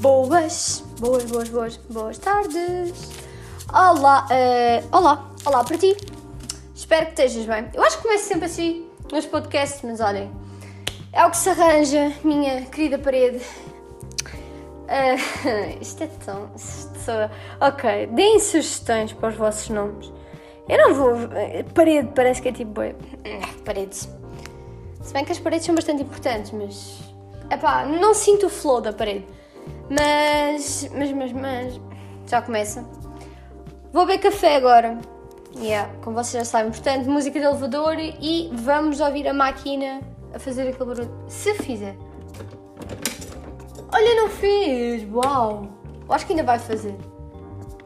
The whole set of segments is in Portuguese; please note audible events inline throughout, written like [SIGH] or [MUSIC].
Boas, boas, boas, boas, boas tardes. Olá, uh, olá, olá para ti. Espero que estejas bem. Eu acho que começo sempre assim nos podcasts, mas olhem, é o que se arranja, minha querida parede. Uh, [LAUGHS] isto é tão. Isto. Ok, deem sugestões para os vossos nomes. Eu não vou. Parede parece que é tipo. Paredes. Se bem que as paredes são bastante importantes, mas. Epá, não sinto o flow da parede. Mas. Mas, mas, mas. Já começa. Vou beber café agora. Yeah, como vocês já sabem. Portanto, música de elevador e vamos ouvir a máquina a fazer aquele barulho. Se fizer. Olha, não fez! Uau! Acho que ainda vai fazer.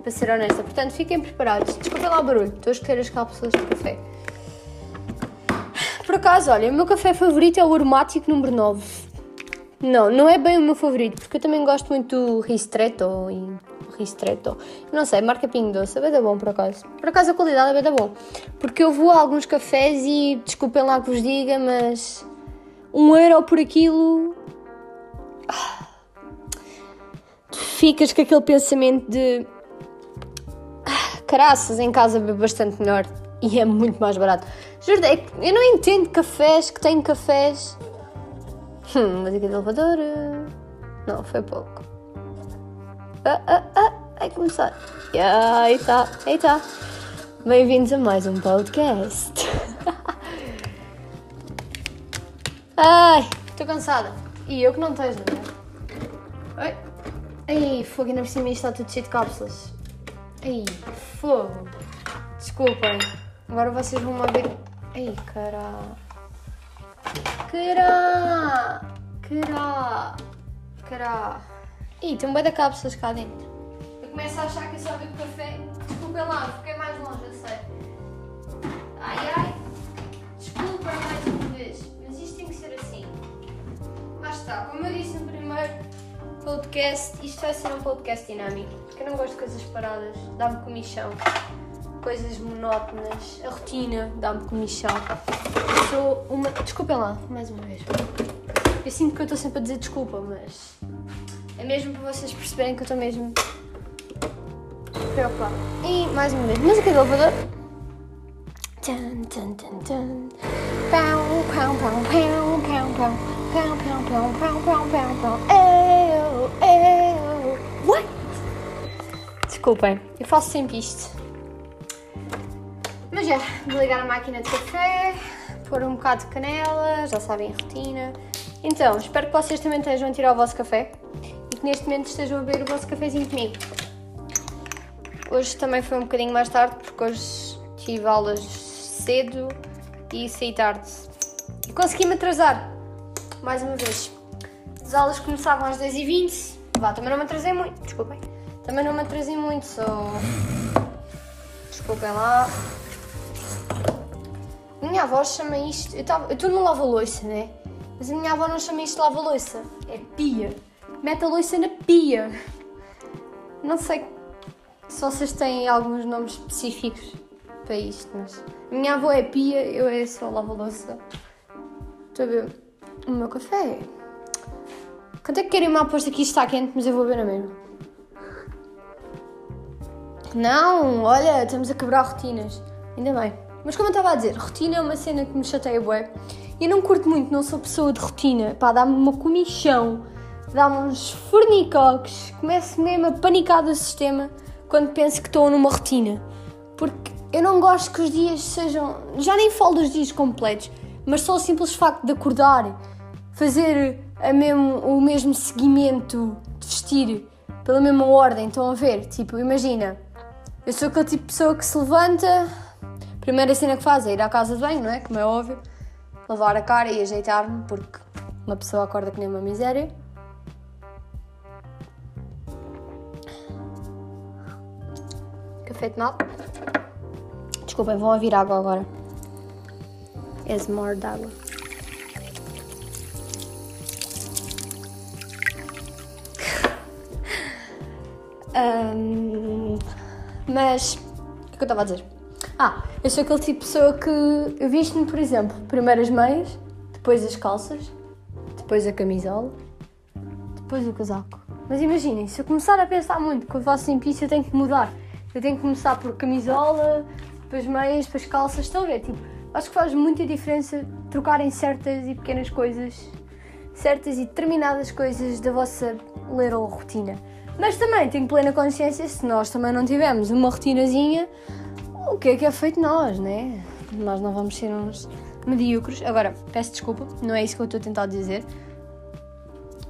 Para ser honesta. Portanto, fiquem preparados. Desculpem lá o barulho. Estou a escolher as cápsulas de café. Por acaso, olha, o meu café favorito é o aromático número 9. Não, não é bem o meu favorito, porque eu também gosto muito do Ristretto e Ristretto. Não sei, marca Pingo Doce, é bem da bom por acaso. Por acaso a qualidade é bem da bom. Porque eu vou a alguns cafés e, desculpem lá que vos diga, mas um euro por aquilo ficas com aquele pensamento de ah, caraças, em casa bebo bastante melhor e é muito mais barato. Juro, é eu não entendo cafés que têm cafés. Hum, música de elevador. Não, foi pouco. Ah, ah, ah, vai começar. Aí tá, aí tá. Bem-vindos a mais um podcast. [LAUGHS] Ai, estou cansada. E eu que não esteja, não é? Ai, fogo, ainda por cima está tudo cheio de cápsulas. Ai, fogo. Desculpem. Agora vocês vão me ver. Ai, cará. Cará. Cará. Cará. Ih, tem um boi de cápsulas cá dentro. Eu começo a achar que eu só bebo café. Desculpem lá, fiquei mais longe, eu sei. Ai, ai. Desculpa mais uma vez. Mas isto tem que ser assim. Lá está. Como eu disse no primeiro podcast, isto vai ser um podcast dinâmico, porque eu não gosto de coisas paradas, dá-me comichão. Coisas monótonas, a rotina dá-me comichão. Sou uma. Desculpem lá, mais uma vez. Eu sinto que eu estou sempre a dizer desculpa, mas. É mesmo para vocês perceberem que eu estou mesmo. preocupada. E mais uma vez, música de elevador. Tum, tum, tum, tum. Pau, pau, pau, pau, pau, pau. Pau, pau, pau, pau, pau, pau, pau. What? Desculpem, eu faço sempre isto. Mas já, vou ligar a máquina de café, pôr um bocado de canela, já sabem a rotina. Então, espero que vocês também estejam a tirar o vosso café e que neste momento estejam a beber o vosso cafezinho comigo. Hoje também foi um bocadinho mais tarde, porque hoje tive aulas cedo e saí tarde. E consegui-me atrasar, mais uma vez. As aulas começavam às 10h20. Vá, também não me atrasei muito, desculpem. Também não me atrasei muito, só. Desculpem lá. Minha avó chama isto. Eu estou no lava-loiça, né? Mas a minha avó não chama isto lava-loiça. É pia. Mete a loiça na pia. Não sei se vocês têm alguns nomes específicos para isto, mas. Minha avó é pia, eu é só lava-loiça. Estou a ver o meu café. Quanto é que querem uma aposta que isto está quente, mas eu vou ver na mesma? Não, olha, estamos a quebrar rotinas. Ainda bem. Mas como eu estava a dizer, rotina é uma cena que me chateia bué. E eu não curto muito, não sou pessoa de rotina. Pá, dá-me uma comichão, dá-me uns fornicoques. Começo mesmo a panicar do sistema quando penso que estou numa rotina. Porque eu não gosto que os dias sejam... Já nem falo dos dias completos, mas só o simples facto de acordar, fazer a mesmo, o mesmo seguimento de vestir pela mesma ordem. Estão a ver? Tipo, imagina, eu sou aquele tipo de pessoa que se levanta, primeira cena que faz é ir à casa de banho, não é? Como é óbvio, lavar a cara e ajeitar-me, porque uma pessoa acorda que nem uma miséria. Café de nata. Desculpem, vão ouvir água agora. Esmor d'água. [LAUGHS] Um, mas o que, é que eu estava a dizer? Ah, Eu sou aquele tipo de pessoa que eu visto-me, por exemplo, primeiro as meias, depois as calças, depois a camisola, depois o casaco. Mas imaginem, se eu começar a pensar muito que eu faço limpício, eu tenho que mudar. Eu tenho que começar por camisola, depois meias, depois calças. Estão a ver? Tipo, acho que faz muita diferença trocarem certas e pequenas coisas, certas e determinadas coisas da vossa little rotina. Mas também tenho plena consciência, se nós também não tivermos uma rotinazinha, o que é que é feito nós, né? Nós não vamos ser uns medíocres. Agora, peço desculpa, não é isso que eu estou a tentar dizer.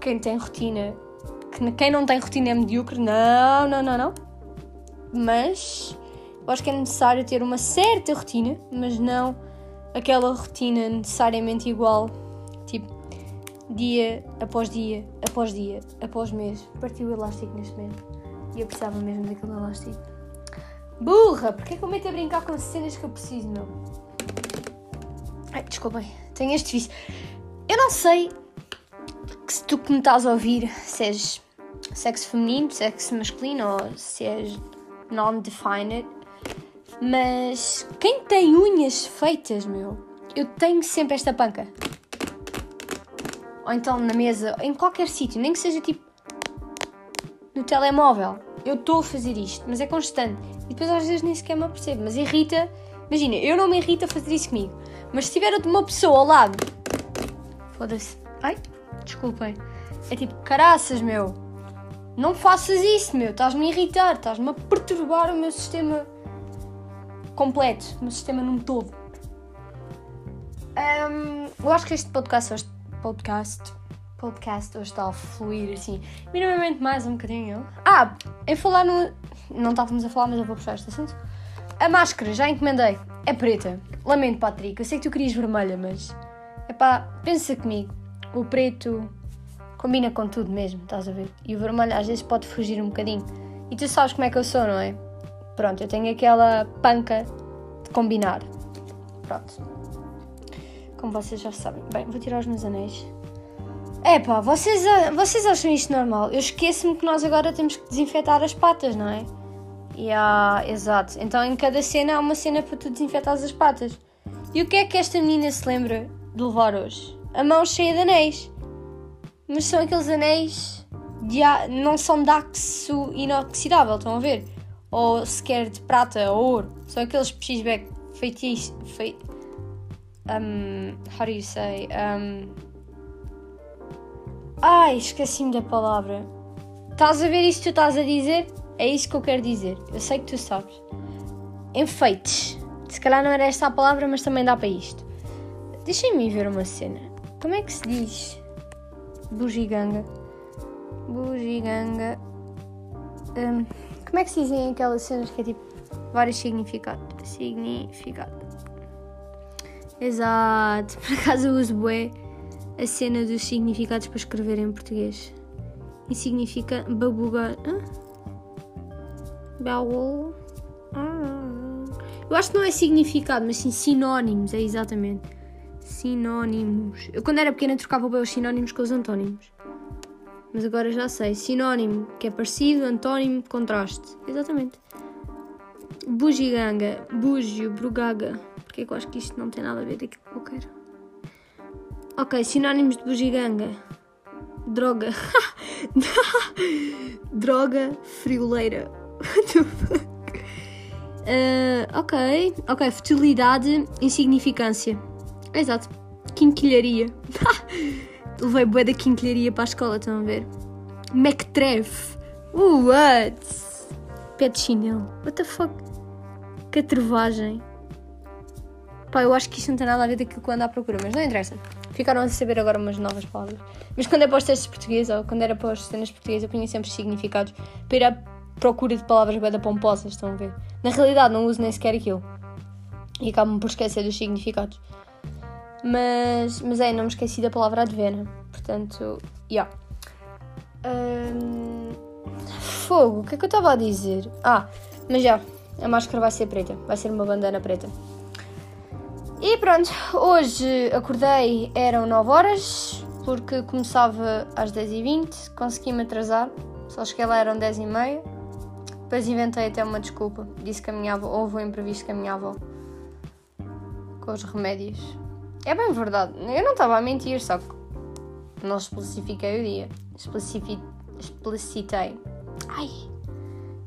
Quem tem rotina que quem não tem rotina é medíocre. Não, não, não, não. Mas eu acho que é necessário ter uma certa rotina, mas não aquela rotina necessariamente igual. Dia após dia, após dia, após mês. Partiu o elástico neste momento. E eu precisava mesmo daquele elástico. Burra! Porquê que eu meto a brincar com cenas que eu preciso, meu? Ai, desculpem. Tenho este vício. Eu não sei que se tu que me estás a ouvir, se és sexo feminino, sexo masculino ou se és non-defined. Mas quem tem unhas feitas, meu, eu tenho sempre esta panca. Ou então na mesa, em qualquer sítio, nem que seja tipo no telemóvel. Eu estou a fazer isto, mas é constante. E depois às vezes nem sequer me apercebo, mas irrita. Imagina, eu não me irrita fazer isso comigo. Mas se tiver uma pessoa ao lado. Foda-se. Ai, desculpem. É tipo, caraças, meu. Não faças isso, meu. Estás-me a irritar, estás-me a perturbar o meu sistema completo, o meu sistema num todo. Um, eu acho que este podcast hoje, podcast, podcast hoje está a fluir assim, minimamente mais um bocadinho. Ah, em falar no. Não estávamos a falar, mas eu vou puxar este assunto. A máscara, já encomendei. É preta. Lamento, Patrick. Eu sei que tu querias vermelha, mas. Epá, pensa comigo. O preto combina com tudo mesmo, estás a ver? E o vermelho às vezes pode fugir um bocadinho. E tu sabes como é que eu sou, não é? Pronto, eu tenho aquela panca de combinar. Pronto. Como vocês já sabem. Bem, vou tirar os meus anéis. É pá, vocês, vocês acham isto normal? Eu esqueço-me que nós agora temos que desinfetar as patas, não é? Yeah, exato. Então em cada cena há uma cena para tu desinfetares as patas. E o que é que esta menina se lembra de levar hoje? A mão cheia de anéis mas são aqueles anéis de, não são de inoxidável, estão a ver? Ou sequer de prata ou ouro. São aqueles peixes feitiços. Fei, um, how do you say? Um, ai, esqueci-me da palavra. Estás a ver isto que tu estás a dizer? É isso que eu quero dizer. Eu sei que tu sabes. Enfeites. Se calhar não era esta a palavra, mas também dá para isto. Deixem-me ver uma cena. Como é que se diz? bugiganga. Bugiganga. Um, como é que se dizem aquelas cenas que é tipo vários significados? Significado. Exato. Por acaso eu uso bué a cena dos significados para escrever em português. E significa babuga. Baú. Ah. Eu acho que não é significado, mas sim sinónimos, é exatamente. Sinónimos. Eu quando era pequena trocava bem os sinónimos com os antónimos. Mas agora já sei. Sinónimo, que é parecido, antónimo, contraste. Exatamente. Bugiganga, bugio, brugaga. Porque que eu acho que isto não tem nada a ver daquilo que eu quero. Ok, sinónimos de bugiganga. Droga. [LAUGHS] Droga frioleira. What the fuck? Uh, ok, ok, futilidade, insignificância. Exato. Quinquilharia. [LAUGHS] Levei bué da quinquilharia para a escola, estão a ver? Mectref. What? Pé de chinelo. What the fuck? Pá, eu acho que isto não tem nada a ver daquilo que eu ando à procura, mas não interessa. Ficaram a saber agora umas novas palavras. Mas quando é para os testes portugueses ou quando era para as cenas portuguesas, eu punha sempre significados para ir à procura de palavras bem pomposas, estão a ver? Na realidade, não uso nem sequer aquilo. E acabo-me por esquecer dos significados. Mas, mas é, não me esqueci da palavra advena. Portanto, yeah. Um, fogo, o que é que eu estava a dizer? Ah, mas já, a máscara vai ser preta. Vai ser uma bandana preta. E pronto, hoje acordei, eram 9 horas, porque começava às 10h20, consegui-me atrasar, só cheguei lá eram 10h30. Depois inventei até uma desculpa, disse que a minha avó, houve um imprevisto com a minha avó com os remédios. É bem verdade. Eu não estava a mentir, só que não especifiquei o dia. Especifi... Explicitei. Ai.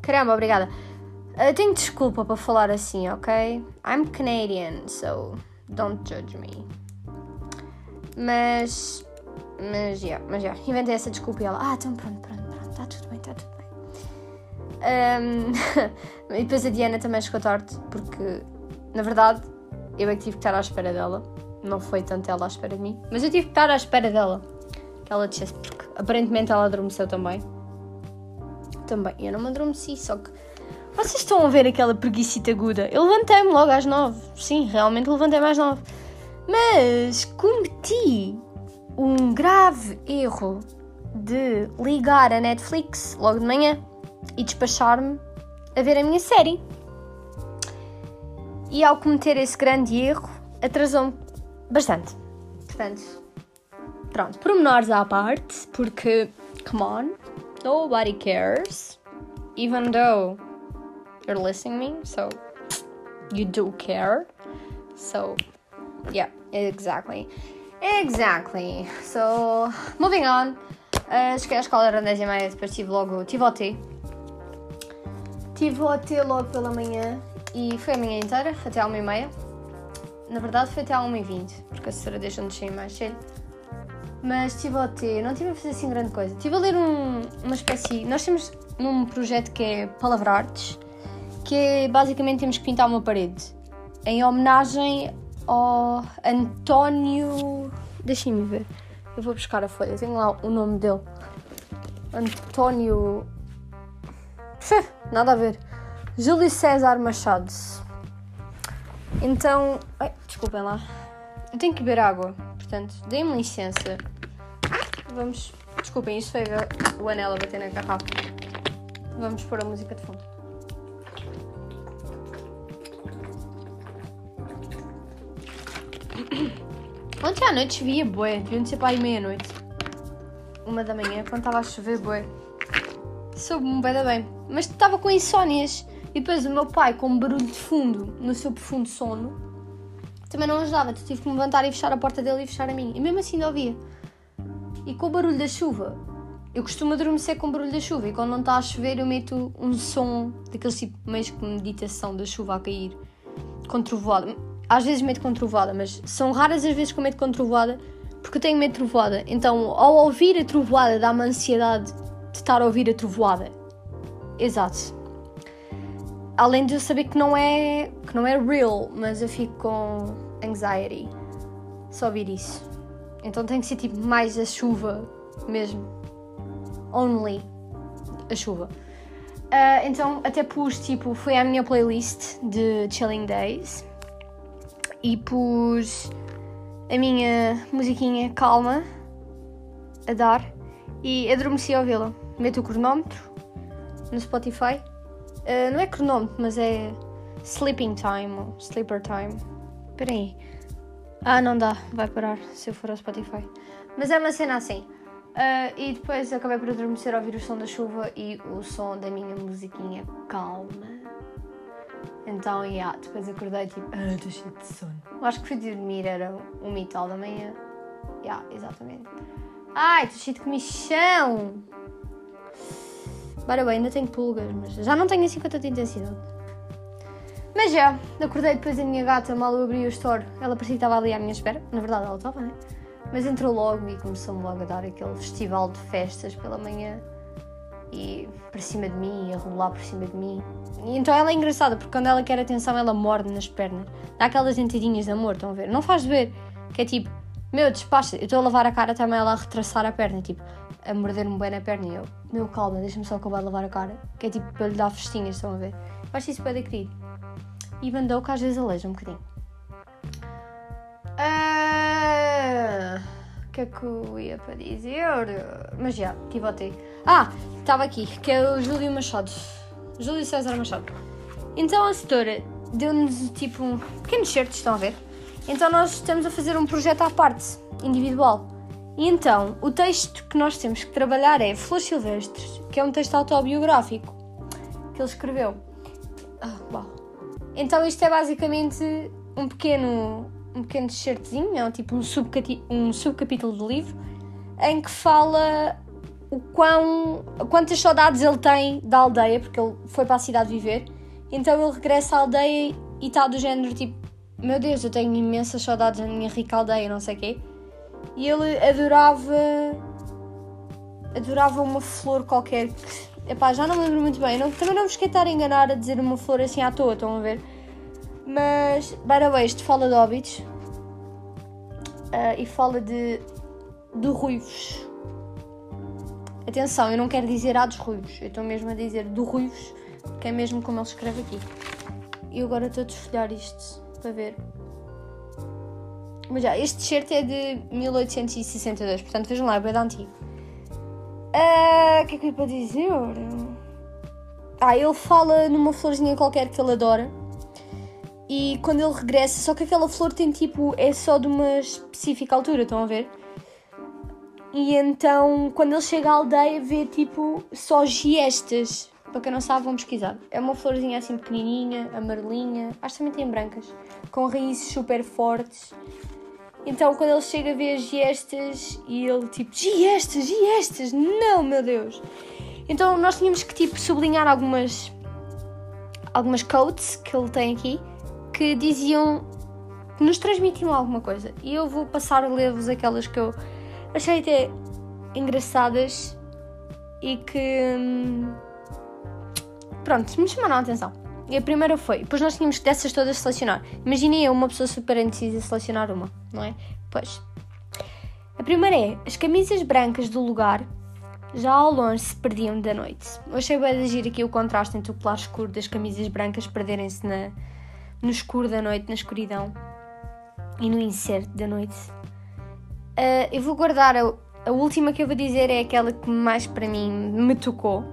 Caramba, obrigada. Uh, tenho desculpa para falar assim, ok? I'm Canadian, so don't judge me. Mas. Mas, yeah, mas, yeah. Inventei essa desculpa e ela, ah, então pronto, pronto, pronto, está tudo bem, está tudo bem. Um, [LAUGHS] e depois a Diana também chegou tarde, porque, na verdade, eu é que tive que estar à espera dela. Não foi tanto ela à espera de mim, mas eu tive que estar à espera dela. Que ela dissesse, porque aparentemente ela adormeceu também. Também, eu não me adormeci, só que. Vocês estão a ver aquela preguiça aguda? Eu levantei-me logo às nove. Sim, realmente levantei-me às nove. Mas cometi um grave erro de ligar a Netflix logo de manhã e despachar-me a ver a minha série. E ao cometer esse grande erro, atrasou-me bastante. Portanto, pronto, pormenores à parte, porque, come on, nobody cares, even though you're listening me, so you do care. So, yeah, exactly. Exactly. So, moving on. Uh, cheguei à escola, era 10 e meia, depois tive logo, tive OT. Tive OT logo pela manhã e foi a manhã inteira, até à 1 e meia. Na verdade foi até à 1 e 20, porque a senhora deixou-nos sair mais cedo. Mas tive OT, não tive a fazer assim grande coisa. Tive a ler um, uma espécie... Nós temos num projeto que é Palavrartes, que é, basicamente temos que pintar uma parede. Em homenagem ao António. Deixem-me ver. Eu vou buscar a folha, tenho lá o nome dele. António. [LAUGHS] Nada a ver. Júlio César Machado. Então. Ai, desculpem lá. Eu tenho que beber água, portanto, deem-me licença. Vamos. Desculpem, isso foi o anel a bater na garrafa. Vamos pôr a música de fundo. Ontem à noite chovia bué, deviam ser para aí meia-noite. Uma da manhã, quando estava a chover bué. Soube-me bem da bem. Mas estava com insónias. E depois o meu pai, com um barulho de fundo, no seu profundo sono, também não ajudava. Então tive que me levantar e fechar a porta dele e fechar a mim. E mesmo assim não ouvia. E com o barulho da chuva, eu costumo adormecer com o barulho da chuva. E quando não está a chover, eu meto um som daquele tipo, meio que meditação da chuva a cair, com trovoada às vezes medo com trovoada, mas são raras as vezes que eu medo com trovoada porque eu tenho medo de trovoada. Então, ao ouvir a trovoada, dá-me ansiedade de estar a ouvir a trovoada. Exato. Além de eu saber que não é, que não é real, mas eu fico com anxiety só ouvir isso. Então tem que ser tipo mais a chuva mesmo. Only a chuva. Uh, então até pus tipo, foi a minha playlist de Chilling Days e pus a minha musiquinha calma a dar e adormeci a ouvi-la. Meto o cronómetro no Spotify. Uh, não é cronómetro, mas é sleeping time ou sleeper time. Espera aí. Ah, não dá, vai parar se eu for ao Spotify. Mas é uma cena assim. Uh, e depois acabei por adormecer a ouvir o som da chuva e o som da minha musiquinha calma. Então, yeah, depois acordei tipo, ah, estou cheio de sono. Acho que fui dormir, era um e tal da manhã. Yeah, exatamente. Ai, estou cheio de comichão! Bora bem, ainda tenho pulgas, mas já não tenho assim com tanta intensidade. Mas já, acordei depois a minha gata, mal eu abri o store, ela parecia que estava ali à minha espera. Na verdade, ela estava, né? Mas entrou logo e começou-me logo a dar aquele festival de festas pela manhã e para cima de mim, a rolar por cima de mim. E então ela é engraçada, porque quando ela quer atenção, ela morde nas pernas. Dá aquelas entidinhas de amor, estão a ver? Não faz ver, que é tipo, meu, despacha, eu estou a lavar a cara também, ela a retraçar a perna, tipo, a morder-me bem na perna. E eu, meu, calma, deixa-me só acabar de lavar a cara, que é tipo para lhe dar festinhas, estão a ver? Eu acho isso bem querido. E mandou que às vezes aleja um bocadinho. Ah, o que é que eu ia para dizer? Mas já, tive até. Ah, estava aqui, que é o Júlio Machado. Júlio César Machado. Então a setora deu-nos tipo um pequenos certos, estão a ver? Então nós estamos a fazer um projeto à parte, individual. E então o texto que nós temos que trabalhar é Flores Silvestres, que é um texto autobiográfico que ele escreveu. Ah, uau. Então isto é basicamente um pequeno, um pequeno é tipo um, subcati um subcapítulo do livro, em que fala o quão, quantas saudades ele tem da aldeia, porque ele foi para a cidade viver. Então ele regressa à aldeia e está do género tipo: Meu Deus, eu tenho imensas saudades da minha rica aldeia, não sei o quê. E ele adorava. Adorava uma flor qualquer que. Epá, já não me lembro muito bem. Não, também não vos quero estar a enganar a dizer uma flor assim à toa, estão a ver? Mas, by the way, isto fala de hobbits. Uh, e fala de. do ruivos. Atenção, eu não quero dizer há dos ruivos, eu estou mesmo a dizer do ruivos, que é mesmo como ele escreve aqui. E agora estou a desfolhar isto para ver. Mas já, este t-shirt é de 1862, portanto vejam lá, é bem antigo. Ah, o uh, que é que eu ia para dizer? Ah, ele fala numa florzinha qualquer que ele adora. E quando ele regressa, só que aquela flor tem tipo, é só de uma específica altura, estão a ver? E então, quando ele chega à aldeia, vê tipo só giestas. Para quem não sabe, vão pesquisar. É uma florzinha assim pequenininha, amarelinha, acho que também tem brancas, com raízes super fortes. Então, quando ele chega, vê as giestas e ele tipo, giestas, giestas, não, meu Deus. Então, nós tínhamos que tipo sublinhar algumas algumas quotes que ele tem aqui que diziam que nos transmitiam alguma coisa. E eu vou passar a ler-vos aquelas que eu achei até engraçadas e que. Hum, pronto, me chamaram a atenção. E a primeira foi, depois nós tínhamos dessas todas selecionar. Imaginem eu, uma pessoa super indecisa, selecionar uma, não é? Pois. A primeira é: as camisas brancas do lugar já ao longe se perdiam da noite. Eu achei bem de agir aqui o contraste entre o claro escuro das camisas brancas perderem-se no escuro da noite, na escuridão e no incerto da noite. Uh, eu vou guardar a, a, última que eu vou dizer é aquela que mais para mim me tocou.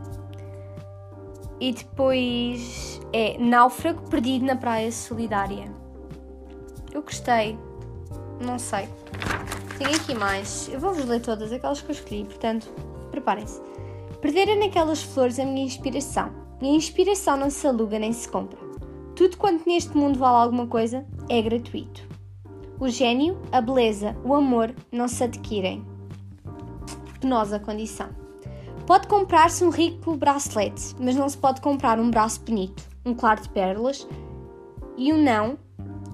E depois é Náufrago Perdido na Praia Solidária. Eu gostei. Não sei. Tenho aqui mais. Eu vou-vos ler todas aquelas que eu escolhi, portanto, preparem-se. Perder naquelas flores a minha inspiração. E a inspiração não se aluga nem se compra. Tudo quanto neste mundo vale alguma coisa é gratuito. O gênio, a beleza, o amor não se adquirem. Penosa condição. Pode comprar-se um rico bracelete, mas não se pode comprar um braço bonito, um claro de pérolas e um não,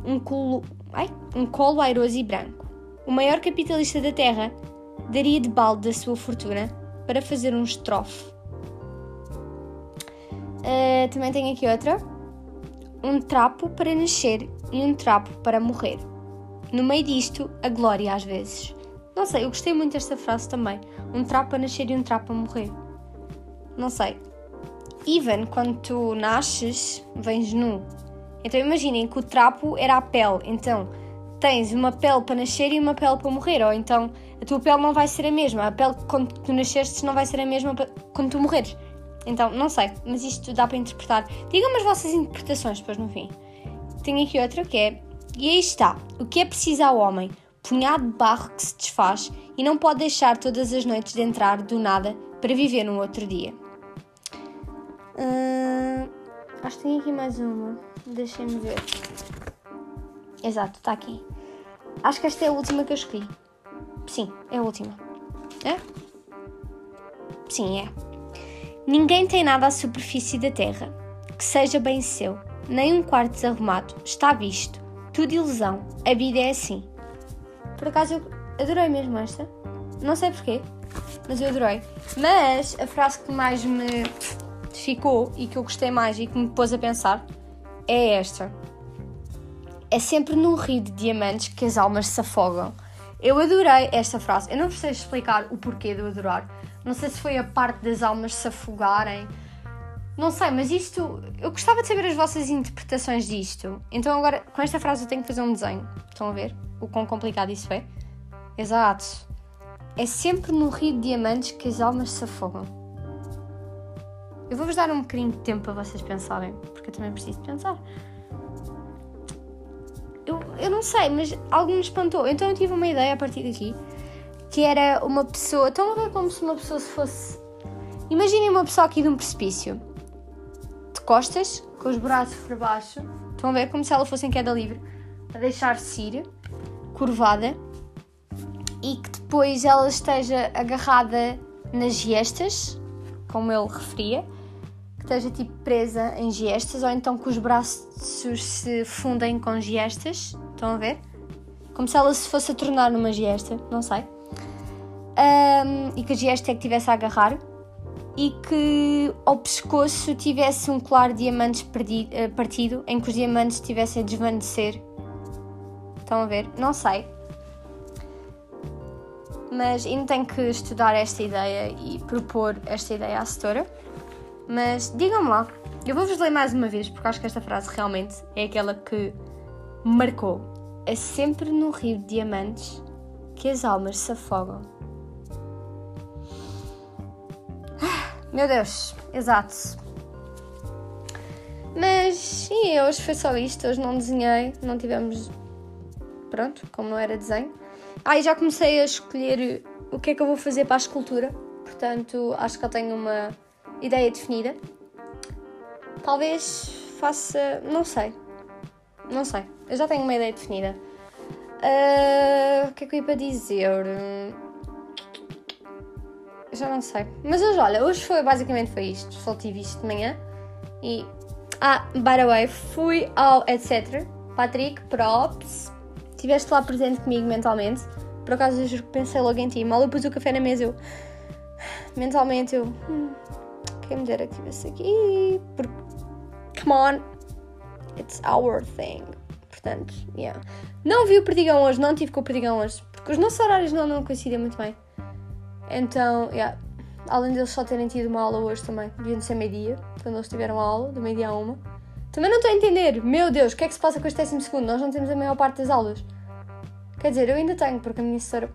um colo, ai, um colo airoso e branco. O maior capitalista da Terra daria de balde da sua fortuna para fazer um estrofe. Uh, também tenho aqui outra. Um trapo para nascer e um trapo para morrer. No meio disto, a glória às vezes. Não sei, eu gostei muito desta frase também. Um trapo a nascer e um trapo a morrer. Não sei. Even quando tu nasces, vens nu. Então imaginem que o trapo era a pele. Então tens uma pele para nascer e uma pele para morrer. Ou então a tua pele não vai ser a mesma. A pele quando tu nasceste não vai ser a mesma quando tu morreres. Então, não sei, mas isto dá para interpretar. Digam-me as vossas interpretações depois no fim. Tenho aqui outra que é e aí está. O que é preciso ao homem? Punhado de barro que se desfaz e não pode deixar todas as noites de entrar do nada para viver num outro dia. Uh, acho que tem aqui mais uma. Deixem-me ver. Exato, está aqui. Acho que esta é a última que eu escolhi. Sim, é a última. É? Sim, é. Ninguém tem nada à superfície da terra que seja bem seu, nem um quarto desarrumado está visto tudo ilusão. A vida é assim. Por acaso eu adorei mesmo esta. Não sei porquê, mas eu adorei. Mas a frase que mais me ficou e que eu gostei mais e que me pôs a pensar é esta. É sempre num rio de diamantes que as almas se afogam. Eu adorei esta frase. Eu não sei explicar o porquê de eu adorar. Não sei se foi a parte das almas se afogarem não sei, mas isto. Eu gostava de saber as vossas interpretações disto. Então, agora, com esta frase, eu tenho que fazer um desenho. Estão a ver o quão complicado isso é? Exato. É sempre no rio de diamantes que as almas se afogam. Eu vou-vos dar um bocadinho de tempo para vocês pensarem, porque eu também preciso pensar. Eu, eu não sei, mas algo me espantou. Então eu tive uma ideia a partir daqui que era uma pessoa. Estão a ver como se uma pessoa se fosse. Imaginem uma pessoa aqui de um precipício costas, com os braços para baixo. Estão a ver como se ela fosse em queda livre. a deixar-se ir, curvada, e que depois ela esteja agarrada nas gestas, como ele referia, que esteja tipo presa em gestas, ou então que os braços se fundem com gestas, estão a ver? Como se ela se fosse a tornar numa gesta, não sei. Um, e que a gesta é que tivesse a agarrar e que ao pescoço tivesse um colar de diamantes perdido, eh, partido em que os diamantes estivessem a desvanecer. Estão a ver? Não sei. Mas ainda tenho que estudar esta ideia e propor esta ideia à setora. Mas digam-me lá, eu vou-vos ler mais uma vez porque acho que esta frase realmente é aquela que marcou. É sempre no rio de diamantes que as almas se afogam. Meu Deus, exato. Mas sim, hoje foi só isto. Hoje não desenhei, não tivemos. Pronto, como não era desenho. Ah, e já comecei a escolher o que é que eu vou fazer para a escultura. Portanto, acho que eu tenho uma ideia definida. Talvez faça. Não sei. Não sei. Eu já tenho uma ideia definida. Uh, o que é que eu ia para dizer? Já não sei. Mas hoje, olha, hoje foi basicamente foi isto. Só tive isto de manhã. E. Ah, by the way, fui ao etc. Patrick, props. Estiveste lá presente comigo mentalmente. Por acaso eu juro que pensei logo em ti. Mal eu pus o café na mesa, eu. Mentalmente eu. Hum, quem me dera que estivesse aqui. Porque. Come on. It's our thing. Portanto, yeah. Não vi o perdigão hoje, não tive com o perdigão hoje. Porque os nossos horários não, não coincidem muito bem. Então, yeah. além deles só terem tido uma aula hoje também, deviam ser meio-dia, quando eles tiveram aula, do meio-dia a uma. Também não estou a entender, meu Deus, o que é que se passa com este décimo segundo? Nós não temos a maior parte das aulas. Quer dizer, eu ainda tenho, porque a minha assessora,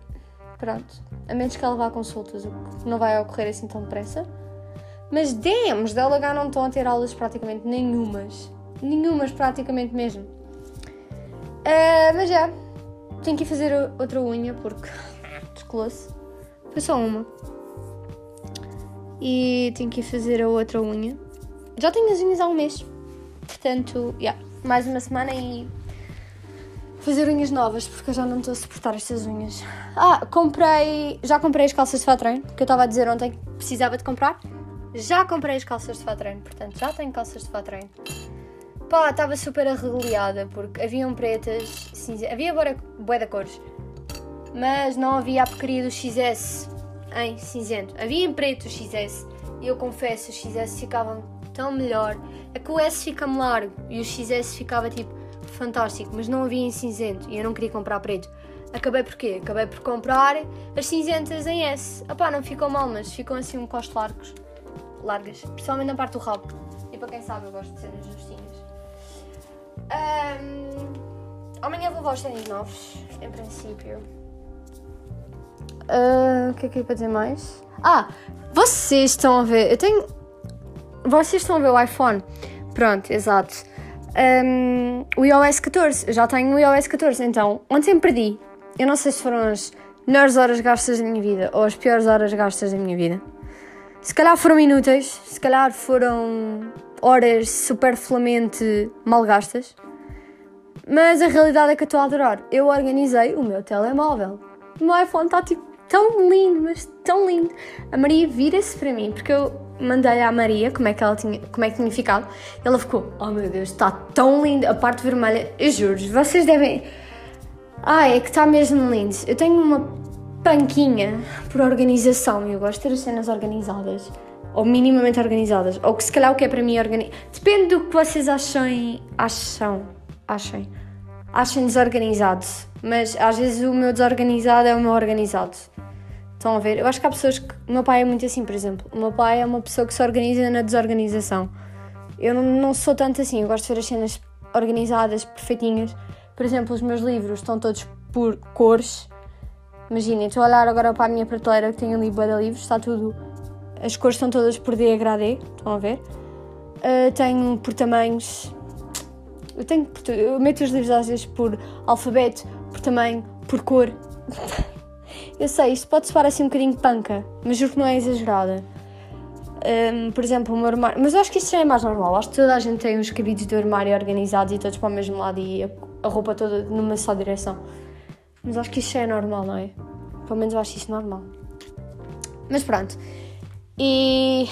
pronto, a menos que ela vá a consultas, o que não vai ocorrer assim tão depressa. Mas demos da LH não estão a ter aulas praticamente nenhumas. Nenhumas, praticamente mesmo. Uh, mas já, tenho que ir fazer outra unha porque [LAUGHS] descolou-se. Foi só uma. E tenho que fazer a outra unha. Já tenho as unhas há um mês. Portanto, yeah, mais uma semana e fazer unhas novas, porque eu já não estou a suportar estas unhas. Ah, comprei. Já comprei as calças de fato treino, que eu estava a dizer ontem que precisava de comprar. Já comprei as calças de fato treino, portanto já tenho calças de fato treino. Pá, estava super arregaliada, porque haviam pretas, cinza, havia boa da cores mas não havia a porcaria do XS em cinzento. Havia em preto o XS e eu confesso, o XS ficava tão melhor. É que o S fica-me largo e o XS ficava tipo fantástico, mas não havia em cinzento e eu não queria comprar preto. Acabei por quê? Acabei por comprar as cinzentas em S. Opá, não ficam mal, mas ficam assim um costo largos. Largas, principalmente na parte do rabo. E para quem sabe, eu gosto de cenas justinhas. Um, amanhã vou levar os tênis novos, em princípio. Uh, o que é que eu ia dizer mais? Ah, vocês estão a ver. Eu tenho. Vocês estão a ver o iPhone. Pronto, exato. Um, o iOS 14. Eu já tenho o iOS 14. Então, ontem perdi. Eu não sei se foram as melhores horas gastas da minha vida ou as piores horas gastas da minha vida. Se calhar foram inúteis, se calhar foram horas superfluamente mal gastas. Mas a realidade é que eu estou a adorar. Eu organizei o meu telemóvel. O meu iPhone está tipo tão lindo, mas tão lindo. A Maria vira-se para mim, porque eu mandei à Maria como é que ela tinha, como é que tinha ficado. Ela ficou, oh meu Deus, está tão lindo, a parte vermelha, eu juro, vocês devem. Ai, é que está mesmo lindo. Eu tenho uma panquinha por organização e eu gosto de ter as cenas organizadas. Ou minimamente organizadas. Ou que se calhar o que é para mim organizado. Depende do que vocês achem. Acham. Achem. Achem desorganizado. Mas às vezes o meu desorganizado é o meu organizado. Estão a ver? Eu acho que há pessoas que. O meu pai é muito assim, por exemplo. O meu pai é uma pessoa que se organiza na desorganização. Eu não, não sou tanto assim, eu gosto de ver as cenas organizadas, perfeitinhas. Por exemplo, os meus livros estão todos por cores. Imaginem, estou a olhar agora para a minha prateleira que tem ali boa de livros, está tudo. As cores estão todas por degradê, estão a ver? Uh, tenho por tamanhos. Eu tenho. Eu meto os livros às vezes por alfabeto, por tamanho, por cor. [LAUGHS] Eu sei, isto pode soar assim um bocadinho panca, mas juro que não é exagerada. Um, por exemplo, o meu armário. Mas eu acho que isto já é mais normal. Acho que toda a gente tem os cabides do armário organizados e todos para o mesmo lado e a roupa toda numa só direção. Mas acho que isso já é normal, não é? Pelo menos eu acho isso normal. Mas pronto. E.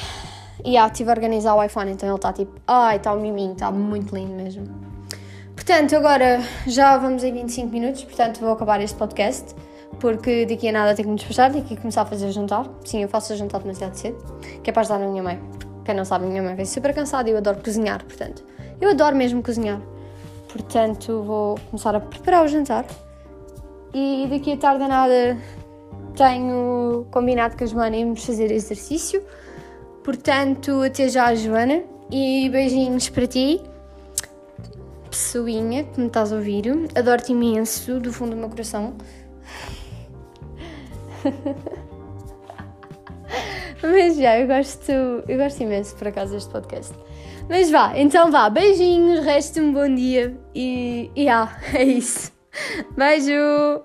E yeah, estive a organizar o iPhone, então ele está tipo. Ai, está o miminho, está muito lindo mesmo. Portanto, agora já vamos em 25 minutos, portanto vou acabar este podcast, porque daqui a nada tenho que me despachar, tenho que começar a fazer jantar. Sim, eu faço jantar demasiado cedo, que é para ajudar a minha mãe. Quem não sabe, minha mãe vem super cansada e eu adoro cozinhar, portanto. Eu adoro mesmo cozinhar. Portanto, vou começar a preparar o jantar. E daqui a tarde a nada tenho combinado com a Joana irmos fazer exercício. Portanto, até já, Joana. E beijinhos para ti, pessoinha que me estás a ouvir. Adoro-te imenso, do fundo do meu coração. [LAUGHS] Mas já, eu gosto, eu gosto imenso por acaso deste podcast. Mas vá, então vá, beijinhos, resta um bom dia e, e ah, é isso. Beijo!